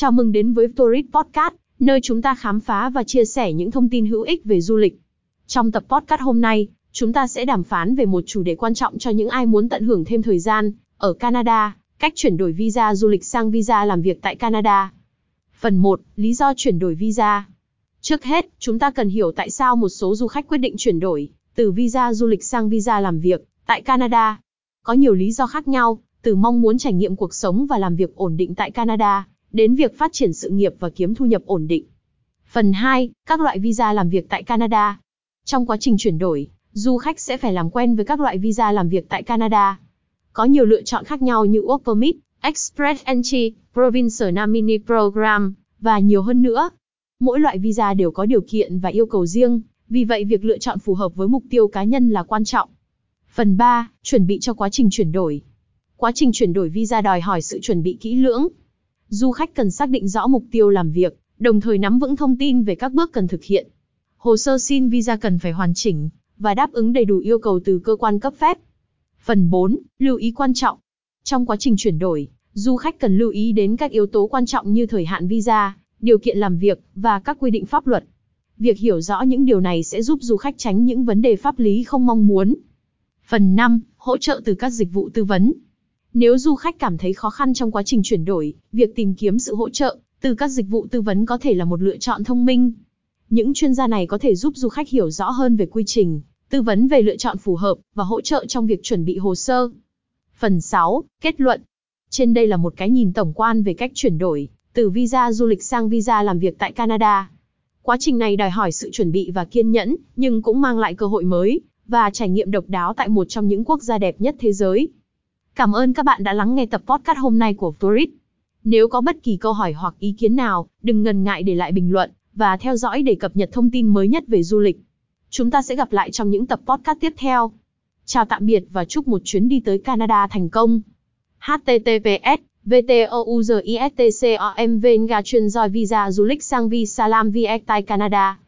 Chào mừng đến với Tourist Podcast, nơi chúng ta khám phá và chia sẻ những thông tin hữu ích về du lịch. Trong tập podcast hôm nay, chúng ta sẽ đàm phán về một chủ đề quan trọng cho những ai muốn tận hưởng thêm thời gian ở Canada, cách chuyển đổi visa du lịch sang visa làm việc tại Canada. Phần 1, lý do chuyển đổi visa. Trước hết, chúng ta cần hiểu tại sao một số du khách quyết định chuyển đổi từ visa du lịch sang visa làm việc tại Canada. Có nhiều lý do khác nhau, từ mong muốn trải nghiệm cuộc sống và làm việc ổn định tại Canada, đến việc phát triển sự nghiệp và kiếm thu nhập ổn định. Phần 2, các loại visa làm việc tại Canada. Trong quá trình chuyển đổi, du khách sẽ phải làm quen với các loại visa làm việc tại Canada. Có nhiều lựa chọn khác nhau như Work Permit, Express Entry, Provincial Nominee Program, và nhiều hơn nữa. Mỗi loại visa đều có điều kiện và yêu cầu riêng, vì vậy việc lựa chọn phù hợp với mục tiêu cá nhân là quan trọng. Phần 3, chuẩn bị cho quá trình chuyển đổi. Quá trình chuyển đổi visa đòi hỏi sự chuẩn bị kỹ lưỡng. Du khách cần xác định rõ mục tiêu làm việc, đồng thời nắm vững thông tin về các bước cần thực hiện. Hồ sơ xin visa cần phải hoàn chỉnh và đáp ứng đầy đủ yêu cầu từ cơ quan cấp phép. Phần 4, lưu ý quan trọng. Trong quá trình chuyển đổi, du khách cần lưu ý đến các yếu tố quan trọng như thời hạn visa, điều kiện làm việc và các quy định pháp luật. Việc hiểu rõ những điều này sẽ giúp du khách tránh những vấn đề pháp lý không mong muốn. Phần 5, hỗ trợ từ các dịch vụ tư vấn. Nếu du khách cảm thấy khó khăn trong quá trình chuyển đổi, việc tìm kiếm sự hỗ trợ từ các dịch vụ tư vấn có thể là một lựa chọn thông minh. Những chuyên gia này có thể giúp du khách hiểu rõ hơn về quy trình, tư vấn về lựa chọn phù hợp và hỗ trợ trong việc chuẩn bị hồ sơ. Phần 6, kết luận. Trên đây là một cái nhìn tổng quan về cách chuyển đổi từ visa du lịch sang visa làm việc tại Canada. Quá trình này đòi hỏi sự chuẩn bị và kiên nhẫn, nhưng cũng mang lại cơ hội mới và trải nghiệm độc đáo tại một trong những quốc gia đẹp nhất thế giới. Cảm ơn các bạn đã lắng nghe tập podcast hôm nay của Tourist. Nếu có bất kỳ câu hỏi hoặc ý kiến nào, đừng ngần ngại để lại bình luận và theo dõi để cập nhật thông tin mới nhất về du lịch. Chúng ta sẽ gặp lại trong những tập podcast tiếp theo. Chào tạm biệt và chúc một chuyến đi tới Canada thành công. HTTPS VTOUZISTCOMVNGA chuyên giỏi visa du lịch sang Visa Lam VX tại Canada.